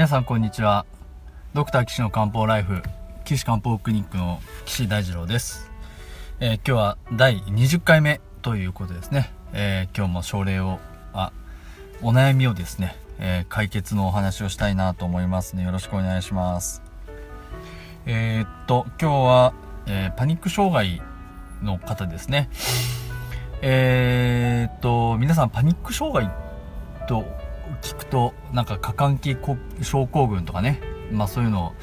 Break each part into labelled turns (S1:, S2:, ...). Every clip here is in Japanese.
S1: 皆さんこんにちは。ドクター岸の漢方ライフ岸漢方クリニックの岸大二郎です、えー今日は第20回目ということですね、えー今日も症例をあお悩みをですね、えー解決のお話をしたいなと思いますね。よろしくお願いします。えーっと今日は、えーパニック障害の方ですね。えーっと皆さんパニック障害と聞くとなんか過換気症候群とかね。まあそういうの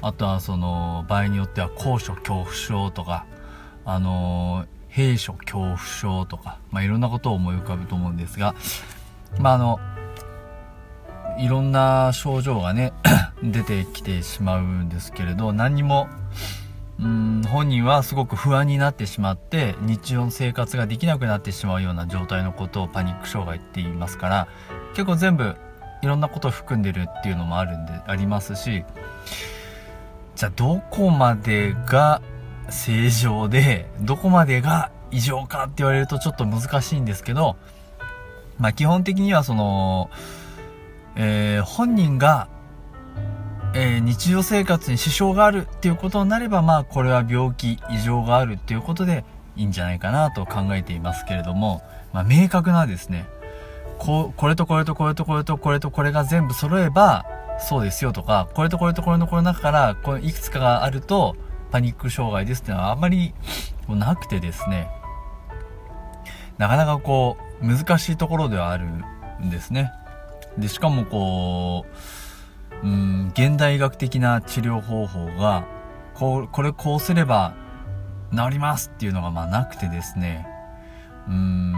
S1: あとはその場合によっては高所恐怖症とかあのー閉所恐怖症とかまあいろんなことを思い浮かぶと思うんですがまああのいろんな症状がね 出てきてしまうんですけれど何にもうん本人はすごく不安になってしまって日常の生活ができなくなってしまうような状態のことをパニック障害って言いますから結構全部いろんなことを含んでるっていうのもあるんでありますしじゃあどこまでが正常でどこまでが異常かって言われるとちょっと難しいんですけどまあ基本的にはその、えー本人がえー日常生活に支障があるっていうことになればまあこれは病気異常があるっていうことでいいんじゃないかなと考えていますけれども、まあ、明確なですねここれとこれとこれとこれとこれとこれが全部揃えばそうですよとかこれとこれとこれのこの中からこいくつかがあるとパニック障害ですってのはあんまりなくてですね。なかなかこう難しいところではあるんですね。でしかもこううん現代医学的な治療方法がこうこれこうすれば治りますっていうのがまあなくてですね。うん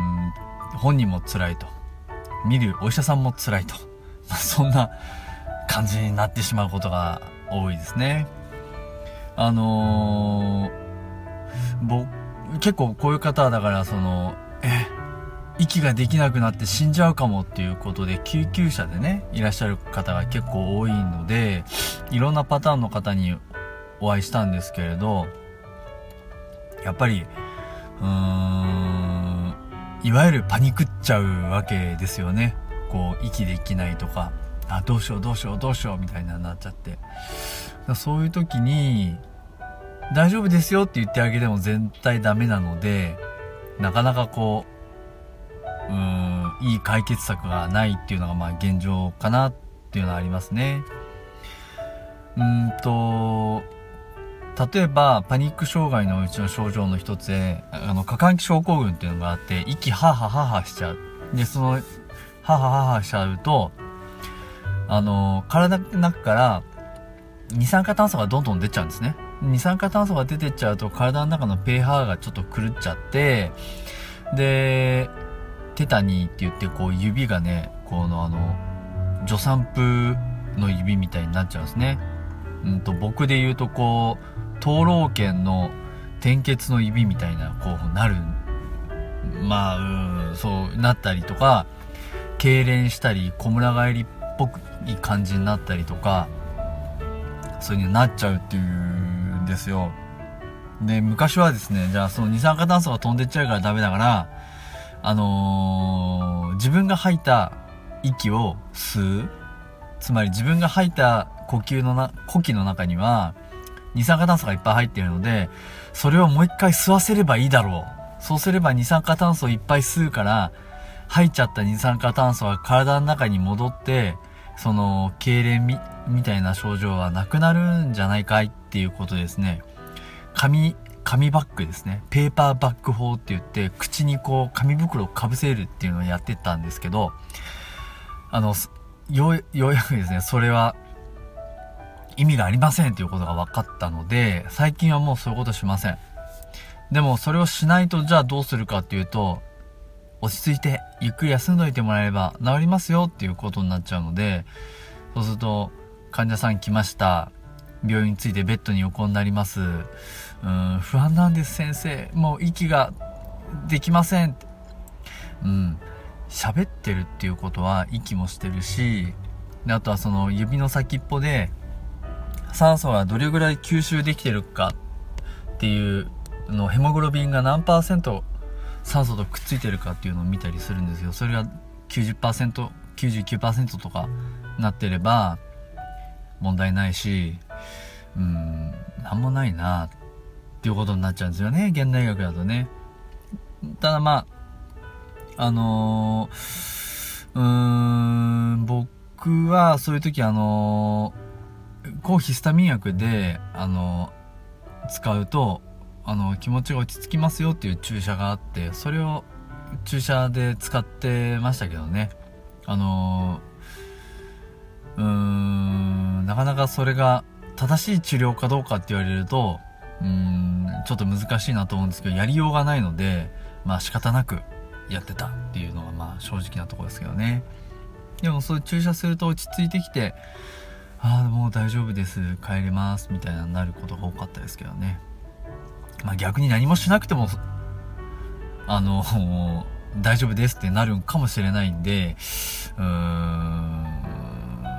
S1: 本人も辛いと。見るお医者さんも辛いと、まあ、そんな感じになってしまうことが多いですね。あのー僕結構こういう方はだからそのえ息ができなくなって死んじゃうかもっていうことで救急車でねいらっしゃる方が結構多いのでいろんなパターンの方にお会いしたんですけれどやっぱりうーんいわゆるパニクっちゃうわけですよね。こう息できないとか。あどうしようどうしようどうしようみたいななっちゃって。そういう時に大丈夫ですよって言ってあげても絶対ダメなのでなかなかこううーんいい解決策がないっていうのがまあ現状かなっていうのはありますね。うーんと例えばパニック障害のうちの症状の一つであの過換気症候群っていうのがあって息ハーハーハーハしちゃう。でそのハーハーハーハしちゃうとあの体の中から二酸化炭素がどんどん出ちゃうんですね。二酸化炭素が出てっちゃうと体の中の pH がちょっと狂っちゃってでテタニーって言ってこう指がねこのあの助産婦の指みたいになっちゃうんですね。うんと僕で言うとこう灯籠剣の点血の指みたいなこうなるまあうんそうなったりとか痙攣したり小村帰りっぽくい感じになったりとかそういう風になっちゃうっていうんですよ。で昔はですねじゃあその二酸化炭素が飛んでっちゃうからダメだからあのー自分が吐いた息を吸う。つまり自分が吐いた呼吸のな呼気の中には二酸化炭素がいっぱい入っているのでそれをもう一回吸わせればいいだろう。そうすれば二酸化炭素をいっぱい吸うから吐いちゃった二酸化炭素は体の中に戻ってその痙攣みみたいな症状はなくなるんじゃないかいっていうことですね。紙紙バッグですね。ペーパーバッグ法って言って口にこう紙袋をかぶせるっていうのをやってたんですけどあのようやくですねそれは意味がありませんということが分かったので最近はもうそういうことしません。でもそれをしないとじゃあどうするかっていうと落ち着いてゆっくり休んどいてもらえれば治りますよっていうことになっちゃうのでそうすると患者さん来ました。病院に着いてベッドに横になります。うん不安なんです先生。もう息ができません。うん喋ってるっていうことは息もしてるしであとはその指の先っぽで酸素がどれぐらい吸収できてるかっていうのヘモグロビンが何パーセント酸素とくっついてるかっていうのを見たりするんですよそれが 90%99% とかなってれば問題ないし、うん、なんもないなっていうことになっちゃうんですよね、現代学だとね。ただまあ、あのー、うーん、僕はそういう時あのー、抗ヒスタミン薬で、あの、使うと、あの、気持ちが落ち着きますよっていう注射があって、それを注射で使ってましたけどね。あのうーん、なかなかそれが正しい治療かどうかって言われると、うん、ちょっと難しいなと思うんですけど、やりようがないので、まあ仕方なくやってたっていうのがまあ正直なとこですけどね。でもそういう注射すると落ち着いてきて、ああ、もう大丈夫です、帰れます、みたいななることが多かったですけどね。まあ逆に何もしなくても、あの、大丈夫ですってなるんかもしれないんで、うーん、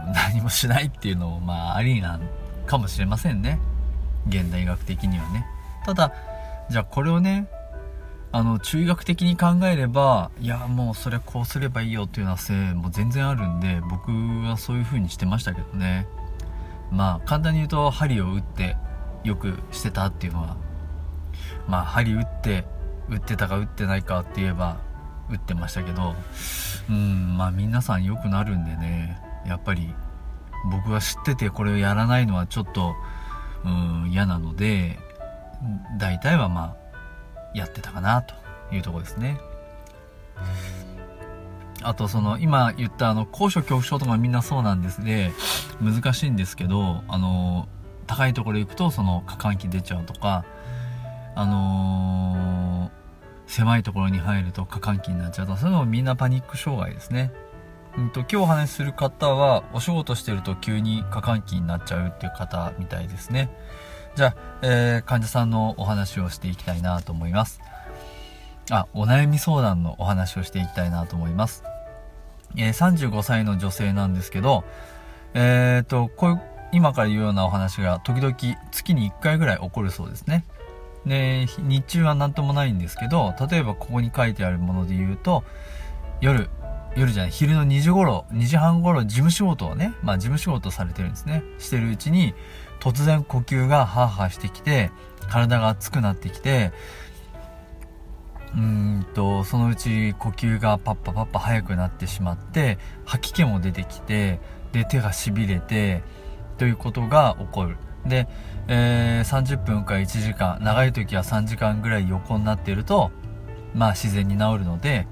S1: 何もしないっていうのもまあありなんかもしれませんね。現代学的にはね。ただ、じゃあこれをね、あの、中学的に考えれば、いや、もうそれはこうすればいいよっていうような性も全然あるんで、僕はそういう風にしてましたけどね。まあ、簡単に言うと、針を打ってよくしてたっていうのは、まあ、針打って、打ってたか打ってないかって言えば、打ってましたけど、うん、まあ皆さん良くなるんでね、やっぱり僕が知っててこれをやらないのはちょっと、うん、嫌なので、大体はまあ、やってたかなというとこですね。あとその今言ったあの高所恐怖症とかみんなそうなんですで難しいんですけどあの高いところ行くとその過換気出ちゃうとかあの、狭いところに入ると過換気になっちゃうとそういうのもみんなパニック障害ですね。うんと、今日お話しする方は、お仕事してると急に過換気になっちゃうっていう方みたいですね。じゃあ、えー、患者さんのお話をしていきたいなと思います。あ、お悩み相談のお話をしていきたいなと思います。えー、35歳の女性なんですけど、え、ー、と、こういう、今から言うようなお話が時々月に1回ぐらい起こるそうですね。で、日中は何ともないんですけど、例えばここに書いてあるもので言うと、夜、夜じゃない、昼の2時頃、2時半頃事務仕事をね、まあ事務仕事されてるんですね。してるうちに、突然呼吸がハーハーしてきて、体が熱くなってきて、うんと、そのうち呼吸がパッパパッパ速くなってしまって、吐き気も出てきて、で、手が痺れて、ということが起こる。で、えー、30分か1時間、長い時は3時間ぐらい横になっていると、まあ自然に治るので、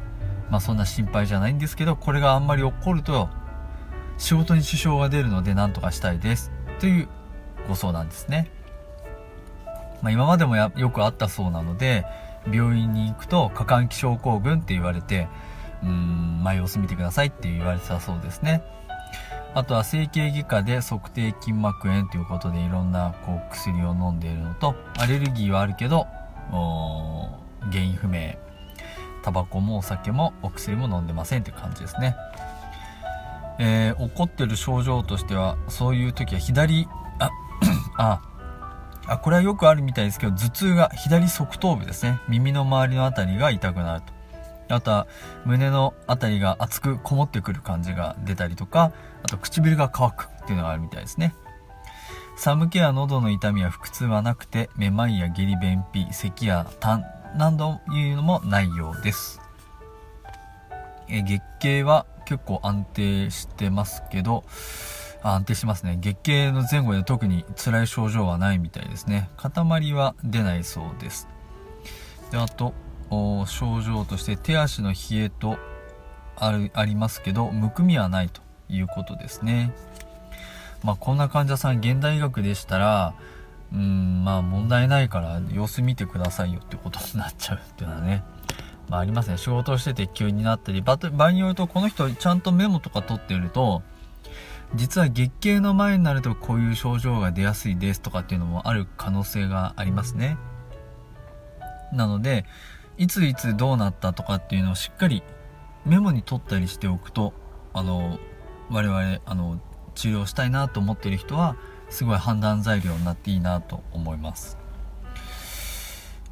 S1: まあそんな心配じゃないんですけど、これがあんまり起こると、仕事に支障が出るので何とかしたいです。というご相談ですね。まあ今までもよくあったそうなので、病院に行くと過換気症候群って言われて、うーん、まあ様子見てくださいって言われてたそうですね。あとは整形外科で測定筋膜炎ということでいろんなこう薬を飲んでいるのと、アレルギーはあるけど、原因不明タバコもお酒もお薬も飲んでませんって感じですね。えー、怒ってる症状としては、そういう時は左、あ、あ、これはよくあるみたいですけど、頭痛が左側頭部ですね。耳の周りのあたりが痛くなると。あとは、胸のあたりが熱くこもってくる感じが出たりとか、あと唇が乾くっていうのがあるみたいですね。寒気や喉の痛みや腹痛はなくて、めまいや下痢便秘、咳や痰何度いうのもないようです。え月経は結構安定してますけど、安定しますね。月経の前後で特に辛い症状はないみたいですね。塊は出ないそうです。で、あと、症状として手足の冷えとあるありますけど、むくみはないということですね。まあ、こんな患者さん、現代医学でしたら、うん、まあ問題ないから様子見てくださいよってことになっちゃうっていうのはね、まあありますね。仕事をしてて急になったり、場合によるとこの人ちゃんとメモとか取ってると、実は月経の前になるとこういう症状が出やすいですとかっていうのもある可能性がありますね。なので、いついつどうなったとかっていうのをしっかりメモに取ったりしておくと、あの、我々、あの、治療したいなと思ってる人は、すごい判断材料になっていいなと思います。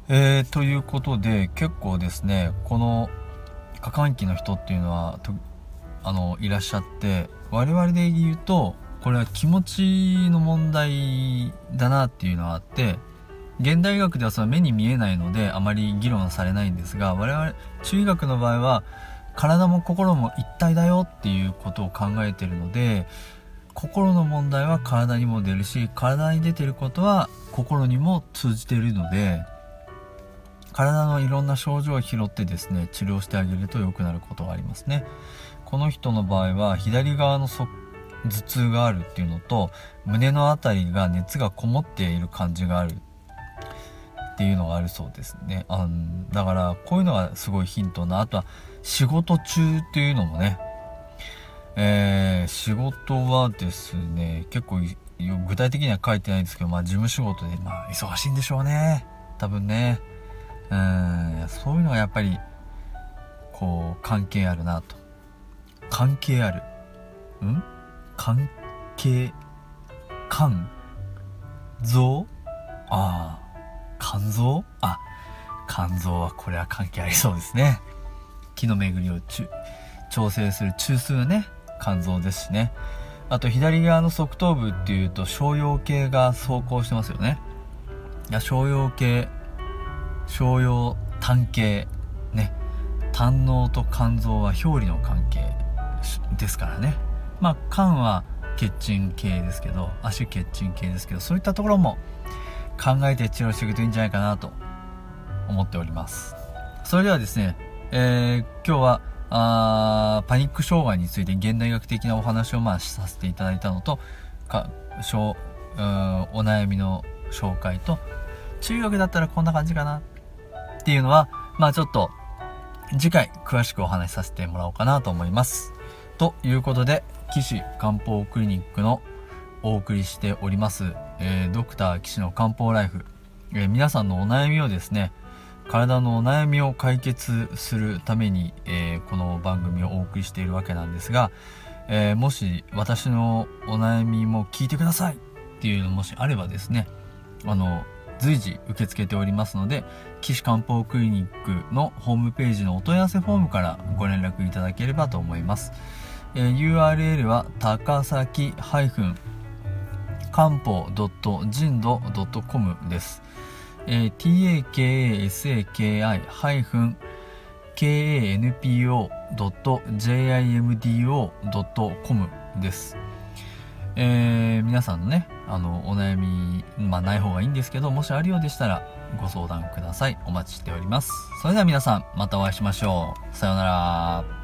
S1: えー、ということで結構ですねこの過換気の人っていうのはあのいらっしゃって我々で言うとこれは気持ちの問題だなっていうのはあって現代医学ではその目に見えないのであまり議論されないんですが我々中医学の場合は体も心も一体だよっていうことを考えてるので心の問題は体にも出るし体に出てることは心にも通じているので体のいろんな症状を拾ってですね治療してあげると良くなることがありますね。この人の場合は左側の頭痛があるっていうのと胸の辺りが熱がこもっている感じがあるっていうのがあるそうですねあだからこういうのがすごいヒントなあとは仕事中っていうのもねえー、仕事はですね、結構具体的には書いてないんですけど、まあ事務仕事で、まあ忙しいんでしょうね。多分ね。うん、そういうのがやっぱり、こう、関係あるなと。関係ある。ん？関係、肝臓ああ、肝臓あ、肝臓はこれは関係ありそうですね。気の巡りを調整する中枢ね。肝臓ですしね。あと左側の側頭部っていうと小葉系が走行してますよね。いや小葉系小葉胆系ね。胆嚢と肝臓は表裏の関係。ですからねまあ肝は血鎮系ですけど足血鎮系ですけどそういったところも考えて治療していくといいんじゃないかなと思っておりますそれではですね、えー、今日はあパニック障害について現代学的なお話をまあさせていただいたのとかしょうお悩みの紹介と中学だったらこんな感じかなっていうのはまあちょっと次回詳しくお話しさせてもらおうかなと思います。ということで岸漢方クリニックのお送りしております、えー、ドクター岸の漢方ライフ、えー、皆さんのお悩みをですね体のお悩みを解決するために、えー、この番組をお送りしているわけなんですが、え、もし私のお悩みも聞いてくださいっていうのもしあればですね、あの、随時受け付けておりますので、岸漢方クリニックのホームページのお問い合わせフォームからご連絡いただければと思います。えー、URL は高崎漢方 .jindo.com です。えー、takasaki-kanpo.jimdo.com です。えー、皆さんのね、あの、お悩み、まあ、ない方がいいんですけど、もしあるようでしたら、ご相談ください。お待ちしております。それでは皆さん、またお会いしましょう。さようなら。